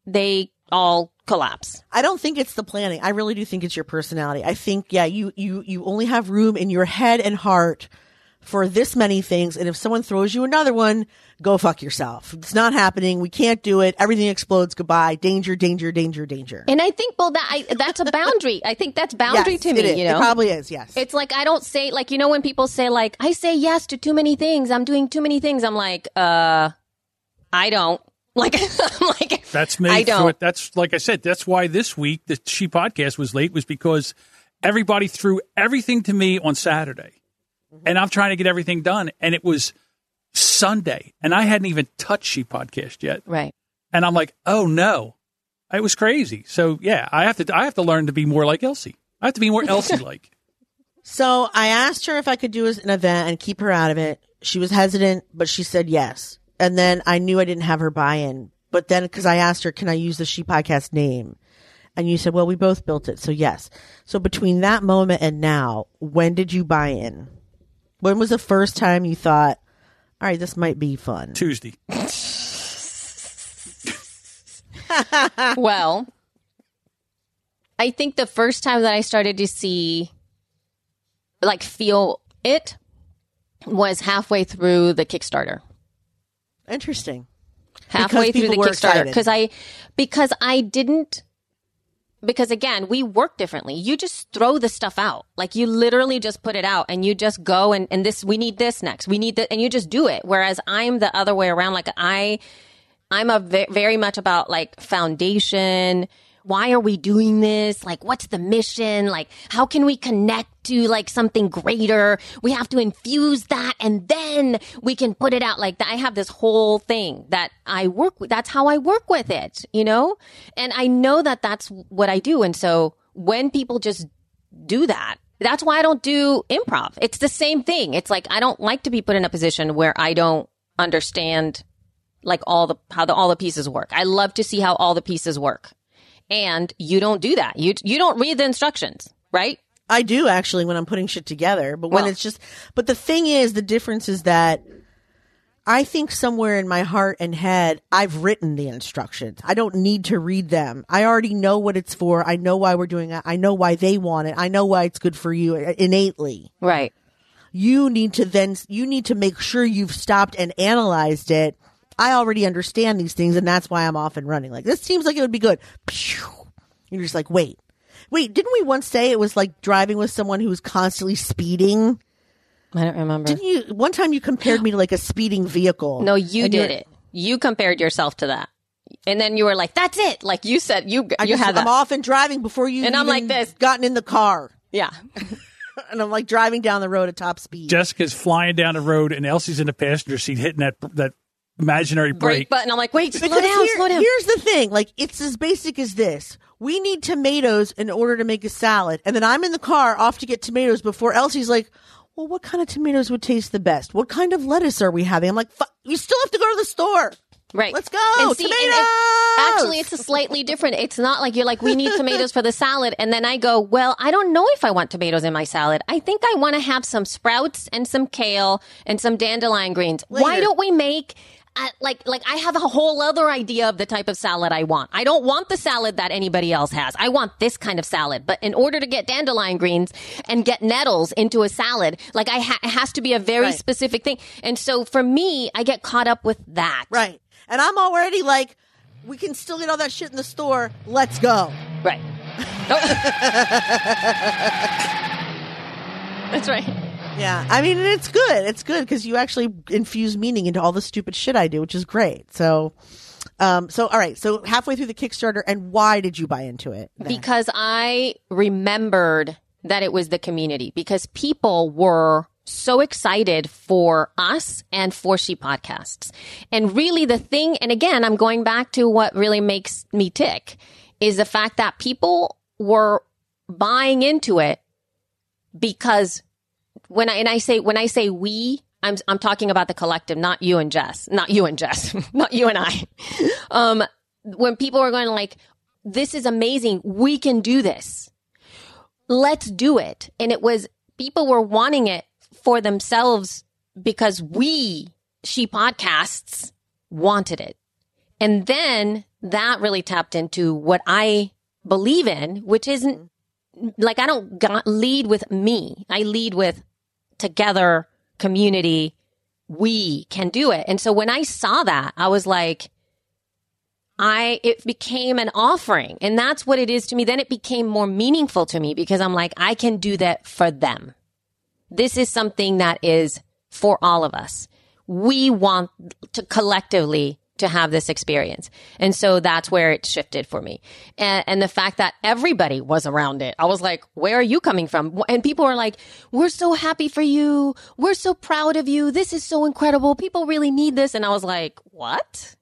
they all collapse. I don't think it's the planning. I really do think it's your personality. I think, yeah, you, you, you only have room in your head and heart for this many things. And if someone throws you another one, go fuck yourself. It's not happening. We can't do it. Everything explodes. Goodbye. Danger, danger, danger, danger. And I think well that I, that's a boundary. I think that's boundary Yes, to me, is. you know. It probably is. Yes. It's like I don't say like you know when people say like I say yes to too many things. I'm doing too many things. I'm like, uh I don't. Like I'm like That's me. I don't. it. That's like I said. That's why this week the She podcast was late was because everybody threw everything to me on Saturday, Mm-hmm. and I'm trying to get everything done, and it was Sunday, and I hadn't even touched She podcast yet, Right. and I'm like, oh no, it was crazy. So yeah, I have to I have to learn to be more like Elsie. I have to be more Elsie like. So I asked her if I could do an event and keep her out of it. She was hesitant, but she said yes. And then I knew I didn't have her buy in. But then because I asked her, can I use the She Podcast name? And you said, well, we both built it. So yes. So between that moment and now, when did you buy in? When was the first time you thought, all right, this might be fun? Tuesday. well, I think the first time that I started to see, like, feel it was halfway through the Kickstarter. Interesting. Halfway through the Kickstarter because I because I didn't because again we work differently. You just throw the stuff out like you literally just put it out and you just go and and this we need this next we need that and you just do it. Whereas I'm the other way around. Like I I'm a ve- very much about like foundation. Why are we doing this? Like, what's the mission? Like, how can we connect to like something greater? We have to infuse that and then we can put it out like. I have this whole thing that I work with. That's how I work with it, you know? And I know that that's what I do. And so when people just do that, that's why I don't do improv. It's the same thing. It's like, I don't like to be put in a position where I don't understand like all the how the all the pieces work. I love to see how all the pieces work. And you don't do that. You you don't read the instructions, right? I do actually when I'm putting shit together, but when Well- it's just, but the thing is, the difference is that I think somewhere in my heart and head, I've written the instructions. I don't need to read them. I already know what it's for. I know why we're doing it. I know why they want it. I know why it's good for you uh, innately. Right. You need to then, you need to make sure you've stopped and analyzed it. I already understand these things and that's why I'm off and running. Like, this seems like it would be good. You're just like, wait, wait, didn't we once say it was like driving with someone who was constantly speeding? I don't remember. Didn't you, one time you compared me to like a speeding vehicle. no, you did it. You compared yourself to that. And then you were like, "That's it." Like you said, you I you just, had that. I'm off and driving before you And I'm like this. gotten in the car. yeah. And I'm like driving down the road at top speed. Jessica's flying down the road, and Elsie's in the passenger seat hitting that that imaginary Brake brake. button. I'm like, "Wait, slow Because down, here- slow down." Here's the thing. Like, it's as basic as this. We need tomatoes in order to make a salad. And then I'm in the car off to get tomatoes before Elsie's like, well, what kind of tomatoes would taste the best? What kind of lettuce are we having? I'm like, "Fu- you still have to go to the store. Right. Let's go. And see, and- and Tomatoes! actually, it's a slightly different. It's not like you're like, we need tomatoes for the salad. And then I go, well, I don't know if I want tomatoes in my salad. I think I want to have some sprouts and some kale and some dandelion greens. Why don't we make uh, like like I have a whole other idea of the type of salad I want. I don't want the salad that anybody else has. I want this kind of salad. But in order to get dandelion greens and get nettles into a salad, like I ha- it has to be a very Right. specific thing. And so for me, I get caught up with that. Right. And I'm already like, we can still get all that shit in the store. Let's go. Right. That's right. Yeah. I mean, it's good. It's good because you actually infuse meaning into all the stupid shit I do, which is great. So, um, so all right. So halfway through the Kickstarter, and why did you buy into it? then? Because I remembered that it was the community because people were so excited for us and for She Podcasts. And really the thing, and again, I'm going back to what really makes me tick is the fact that people were buying into it because when I and I say when I say we, I'm I'm talking about the collective, not you and Jess, not you and Jess, not you and I. Um, when people are going like, "This is amazing, we can do this, let's do it," and it was people were wanting it for themselves because we, she podcasts, wanted it, and then that really tapped into what I believe in, which isn't like I don't lead with me. I lead with together, community. We can do it. And so when I saw that, I was like, I, it became an offering and that's what it is to me. Then it became more meaningful to me because I'm like, I can do that for them. This is something that is for all of us. We want to collectively to have this experience. And so that's where it shifted for me. And, and the fact that everybody was around it, I was like, where are you coming from? And people were like, we're so happy for you. We're so proud of you. This is so incredible. People really need this. And I was like, what?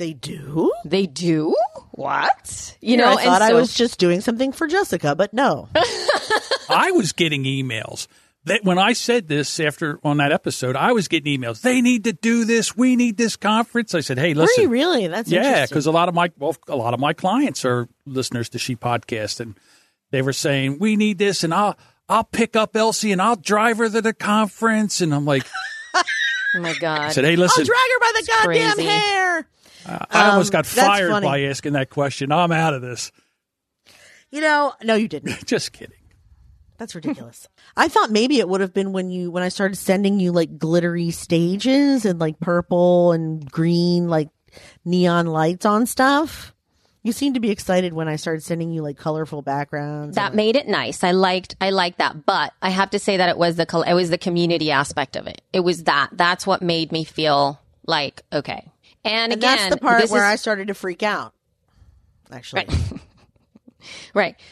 they do. They do? What? You Here, know, I thought and I was just doing something for Jessica, but no. I was getting emails. That when I said this after on that episode, I was getting emails. They need to do this. We need this conference. I said, "Hey, Were listen, you really? That's yeah, because a lot of my well, a lot of my clients are listeners to She Podcast, and they were saying we need this, and I'll I'll pick up Elsie and I'll drive her to the conference, and I'm like, oh my god! I God. said, hey, listen, I'll listen, drag her by the goddamn crazy. hair. I almost Um, got fired funny. by asking that question. I'm out of this. You know, no, you didn't. Just kidding. That's ridiculous. I thought maybe it would have been when you when I started sending you like glittery stages and like purple and green like neon lights on stuff. You seemed to be excited when I started sending you like colorful backgrounds. that and, made it nice. I liked I liked that, but I have to say that it was the col- it was the community aspect of it. It was that. That's what made me feel like okay. And, and again, that's the part where is- I started to freak out. Actually, Right.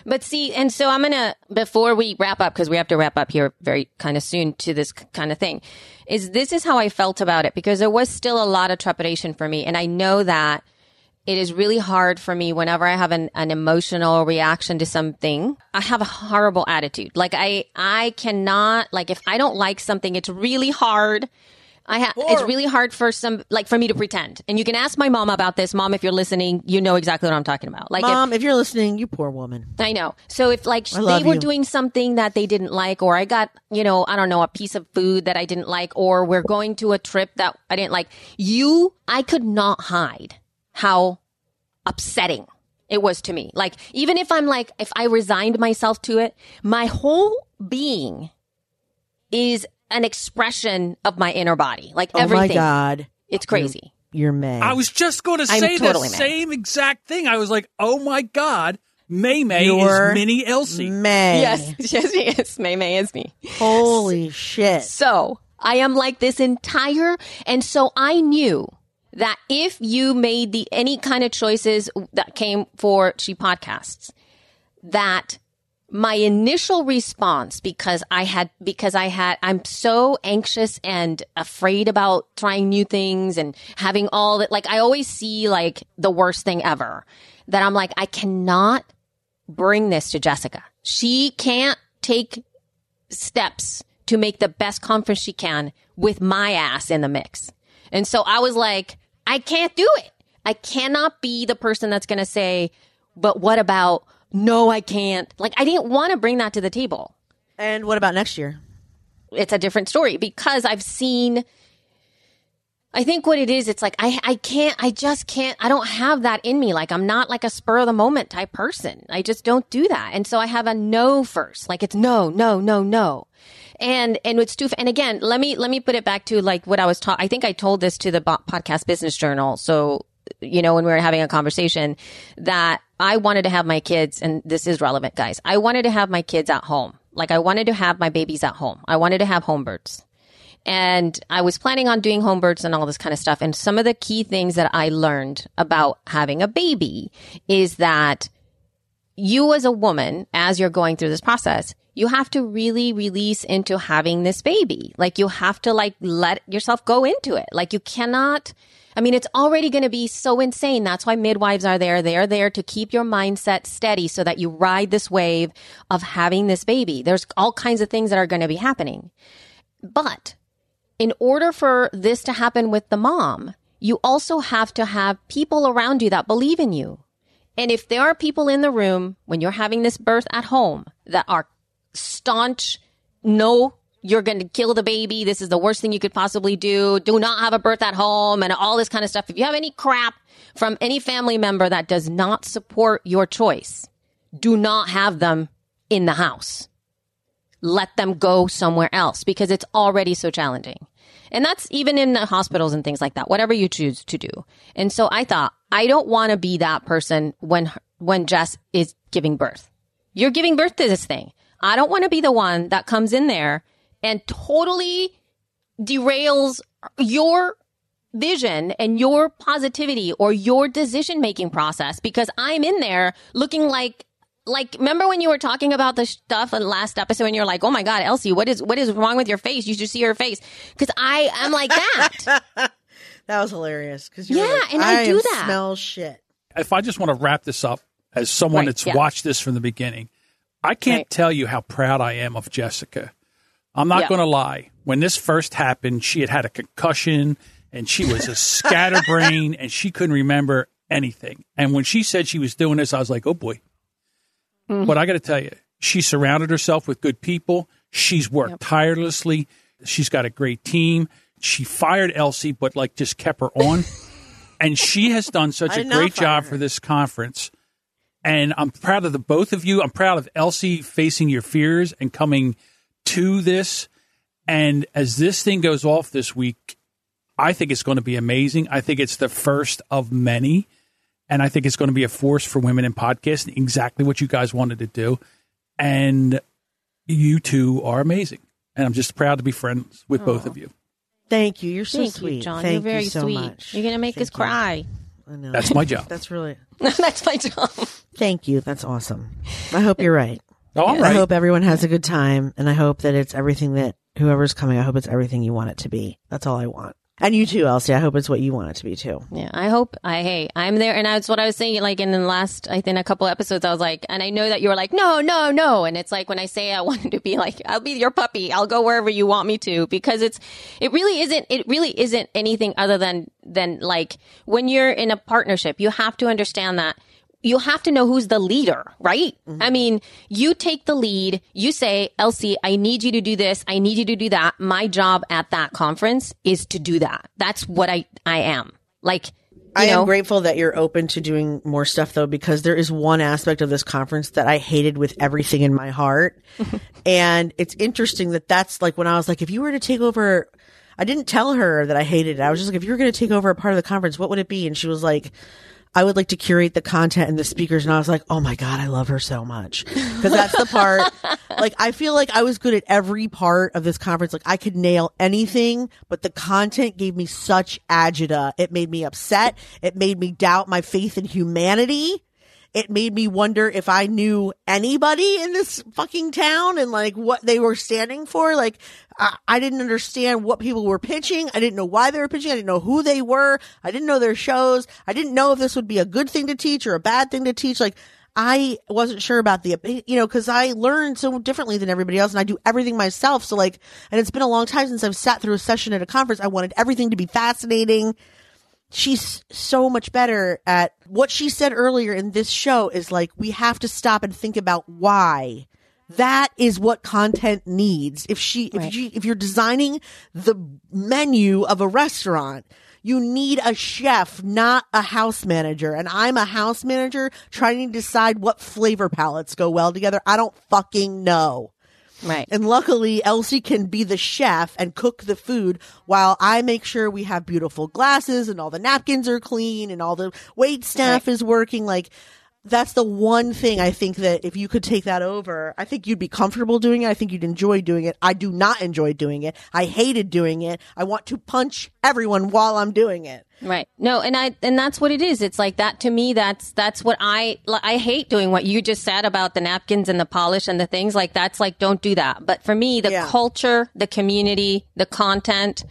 But see, and so I'm going to, before we wrap up, because we have to wrap up here very kind of soon to this kind of thing, is this is how I felt about it because there was still a lot of trepidation for me. And I know that it is really hard for me whenever I have an, an emotional reaction to something. I have a horrible attitude. Like I, I cannot, like if I don't like something, it's really hard. I ha- it's really hard for some, like for me to pretend. And you can ask my mom about this. Mom, if you're listening, you know exactly what I'm talking about. Like if, Mom, if you're listening, you poor woman. I know. So if like I love they were you. doing something that they didn't like, or I got, you know, I don't know, a piece of food that I didn't like, or we're going to a trip that I didn't like, you, I could not hide how upsetting it was to me. Like, even if I'm like, if I resigned myself to it, my whole being is an expression of my inner body. Like Oh everything. Oh my god, It's crazy. you're mad. I was just going to I'm say totally the mad. same exact thing. I was like, oh my God, May May You're is mini Elsie. May. Yes, yes, yes. May May is me. Holy shit. So I am like this entire, and so I knew that if you made the any kind of choices that came for She Podcasts, that my initial response because I had because I had I'm so anxious and afraid about trying new things and having all that like I always see like the worst thing ever that I'm like I cannot bring this to Jessica. She can't take steps to make the best conference she can with my ass in the mix. And so I was like, I can't do it. I cannot be the person that's going to say, but what about, no, I can't. Like, I didn't want to bring that to the table. And what about next year? It's a different story because I've seen, I think what it is, it's like, I, I can't, I just can't, I don't have that in me. Like, I'm not like a spur of the moment type person. I just don't do that. And so I have a no first. Like, it's no, no, no, no. And, and it's too, and again, let me, let me put it back to like what I was taught. I think I told this to the podcast business journal. So, you know, when we were having a conversation that I wanted to have my kids, and this is relevant, guys. I wanted to have my kids at home. Like I wanted to have my babies at home. I wanted to have home births. And I was planning on doing home births and all this kind of stuff. And some of the key things that I learned about having a baby is that you as a woman, as you're going through this process, you have to really release into having this baby. Like you have to like let yourself go into it. Like you cannot, I mean, it's already going to be so insane. That's why midwives are there. They are there to keep your mindset steady so that you ride this wave of having this baby. There's all kinds of things that are going to be happening. But in order for this to happen with the mom, you also have to have people around you that believe in you. And if there are people in the room when you're having this birth at home that are staunch, no, you're going to kill the baby. This is the worst thing you could possibly do. Do not have a birth at home and all this kind of stuff. If you have any crap from any family member that does not support your choice, do not have them in the house. Let them go somewhere else because it's already so challenging. And that's even in the hospitals and things like that, whatever you choose to do. And so I thought, I don't want to be that person when, when Jess is giving birth. You're giving birth to this thing. I don't want to be the one that comes in there and totally derails your vision and your positivity or your decision making process because I'm in there looking like like remember when you were talking about the stuff in the last episode and you're like, "Oh my god, Elsie, what is what is wrong with your face? You should see your face." Cuz I am like that. That was hilarious. Because you Yeah, like, and I do that." Smell shit. If I just want to wrap this up as someone Right, that's yeah. watched this from the beginning, I can't Right. tell you how proud I am of Jessica. I'm not Yeah. going to lie. When this first happened, she had had a concussion and she was a scatterbrain and she couldn't remember anything. And when she said she was doing this, I was like, oh boy. Mm-hmm. But I got to tell you, she surrounded herself with good people. She's worked tirelessly. She's got a great team. She fired Elsie, but like just kept her on. and she has done such a great job her. for this conference. And I'm proud of the both of you. I'm proud of Elsie facing your fears and coming to this. And as this thing goes off this week, I think it's going to be amazing. I think it's the first of many. And I think it's going to be a force for women in podcasting, exactly what you guys wanted to do. And you two are amazing. And I'm just proud to be friends with both of you. Thank you. You're so Thank sweet. you, John. Thank You're very you so sweet. much. You're going to make Thank us you. cry. I know. That's my job. That's really. That's my job. Thank you. That's awesome. I hope you're right. Oh, All I hope everyone has a good time, and I hope that it's everything that whoever's coming. I hope it's everything you want it to be. That's all I want. And you too, Elsie. I hope it's what you want it to be too. Yeah, I hope I hey, I'm there and that's what I was saying like in the last I think a couple episodes I was like and I know that you were like no, no, no and it's like when I say I wanted to be like I'll be your puppy. I'll go wherever you want me to because it's it really isn't it really isn't anything other than than like when you're in a partnership, you have to understand that you have to know who's the leader, right? Mm-hmm. I mean, you take the lead. You say, Elsie, I need you to do this. I need you to do that. My job at that conference is to do that. That's what I, I am. Like, you I know, am grateful that you're open to doing more stuff though, because there is one aspect of this conference that I hated with everything in my heart. and it's interesting that that's like when I was like, if you were to take over, I didn't tell her that I hated it. I was just like, if you were going to take over a part of the conference, what would it be? And she was like, I would like to curate the content and the speakers. And I was like, oh my God, I love her so much. Cause that's the part, like, I feel like I was good at every part of this conference. Like, I could nail anything, but the content gave me such agita. It made me upset. It made me doubt my faith in humanity. It made me wonder if I knew anybody in this fucking town and like what they were standing for. Like, I, I didn't understand what people were pitching. I didn't know why they were pitching. I didn't know who they were. I didn't know their shows. I didn't know if this would be a good thing to teach or a bad thing to teach. Like, I wasn't sure about the, you know, cause I learned so differently than everybody else and I do everything myself. So like, and it's been a long time since I've sat through a session at a conference. I wanted everything to be fascinating. She's so much better at what she said earlier in this show is like, we have to stop and think about why. That is what content needs. If she, if Right. she, if you're designing the menu of a restaurant, you need a chef, not a house manager. And I'm a house manager trying to decide what flavor palettes go well together. I don't fucking know. Right. And luckily, Elsie can be the chef and cook the food while I make sure we have beautiful glasses and all the napkins are clean and all the wait staff is working. Like, that's the one thing I think that if you could take that over, I think you'd be comfortable doing it. I think you'd enjoy doing it. I do not enjoy doing it. I hated doing it. I want to punch everyone while I'm doing it. Right. No, and I and that's what it is. It's like that to me. That's that's what I I hate doing. What you just said about the napkins and the polish and the things like that's like don't do that. But for me, the Yeah. culture, the community, the content,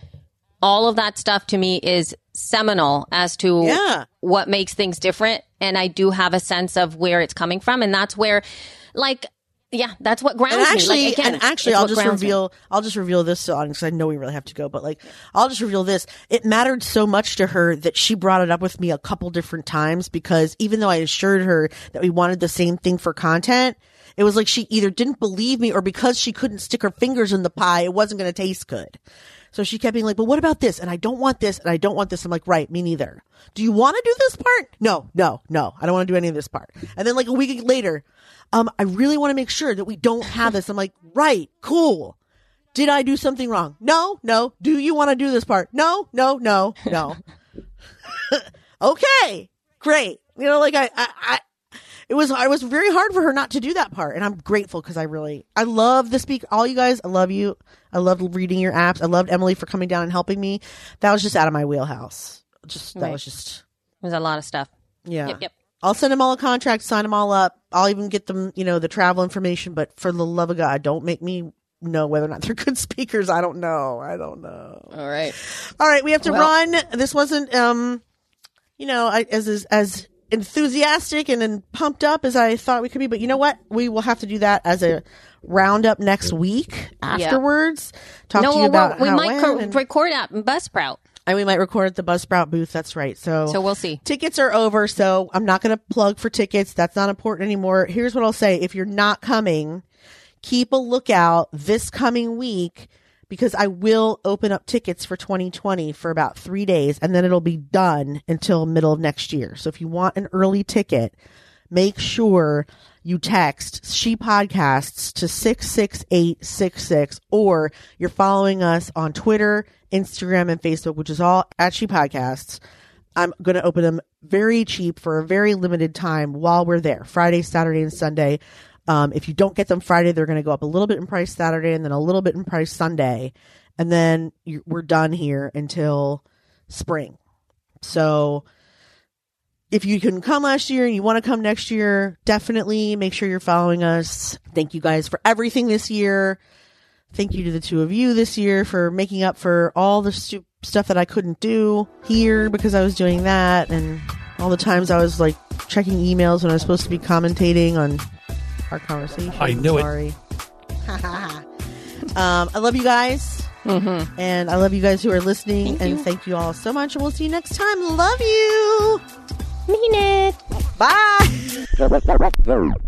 all of that stuff to me is seminal as to Yeah. what makes things different. And I do have a sense of where it's coming from, and that's where, like, yeah, that's what grounds and actually, me. Like, again, and actually, I'll just grounds me. reveal. I'll just reveal this on because I know we really have to go. But like, I'll just reveal this. It mattered so much to her that she brought it up with me a couple different times because even though I assured her that we wanted the same thing for content, it was like she either didn't believe me or because she couldn't stick her fingers in the pie, it wasn't going to taste good. So she kept being like, but what about this? And I don't want this and I don't want this. I'm like, right, me neither. Do you want to do this part? No, no, no. I don't want to do any of this part. And then like a week later, um, I really want to make sure that we don't have this. I'm like, right, cool. Did I do something wrong? No, no. Do you want to do this part? No, no, no, no. okay, great. You know, like I, I, I, it was, I was very hard for her not to do that part. And I'm grateful because I really, I love the speak, all you guys. I love you. I loved reading your apps. I loved Emily for coming down and helping me. That was just out of my wheelhouse. Just, that Right. was just, There's a lot of stuff. yeah. Yep, yep. I'll send them all a contract, sign them all up. I'll even get them, you know, the travel information. But for the love of God, don't make me know whether or not they're good speakers. I don't know. I don't know. All right. All right, we have to Well- run. This wasn't, um, you know, I, as as as enthusiastic and, and pumped up as I thought we could be. But you know what? We will have to do that as a roundup next week afterwards. Talk no, to you well, about we might co- and, record at Buzzsprout, and we might record at the Buzzsprout booth. That's right. So so we'll see. tickets are over, so I'm not going to plug for tickets. That's not important anymore. Here's what I'll say. If you're not coming, keep a lookout this coming week because I will open up tickets for 2020 for about three days and then it'll be done until middle of next year. So if you want an early ticket, make sure you text she podcasts to 66866 or you're following us on Twitter, Instagram, and Facebook, which is all at she podcasts. I'm going to open them very cheap for a very limited time while we're there, Friday, Saturday, and Sunday. Um, if you don't get them Friday, they're going to go up a little bit in price Saturday and then a little bit in price Sunday. And then we're done here until spring. So if you couldn't come last year and you want to come next year, definitely make sure you're following us. Thank you guys for everything this year. Thank you to the two of you this year for making up for all the stu- stuff that I couldn't do here because I was doing that and all the times I was like checking emails when I was supposed to be commentating on our conversation. I knew it. Um, I love you guys. And I love you guys who are listening. and thank you all so much. And we'll see you next time. Love you. Mean it. Bye.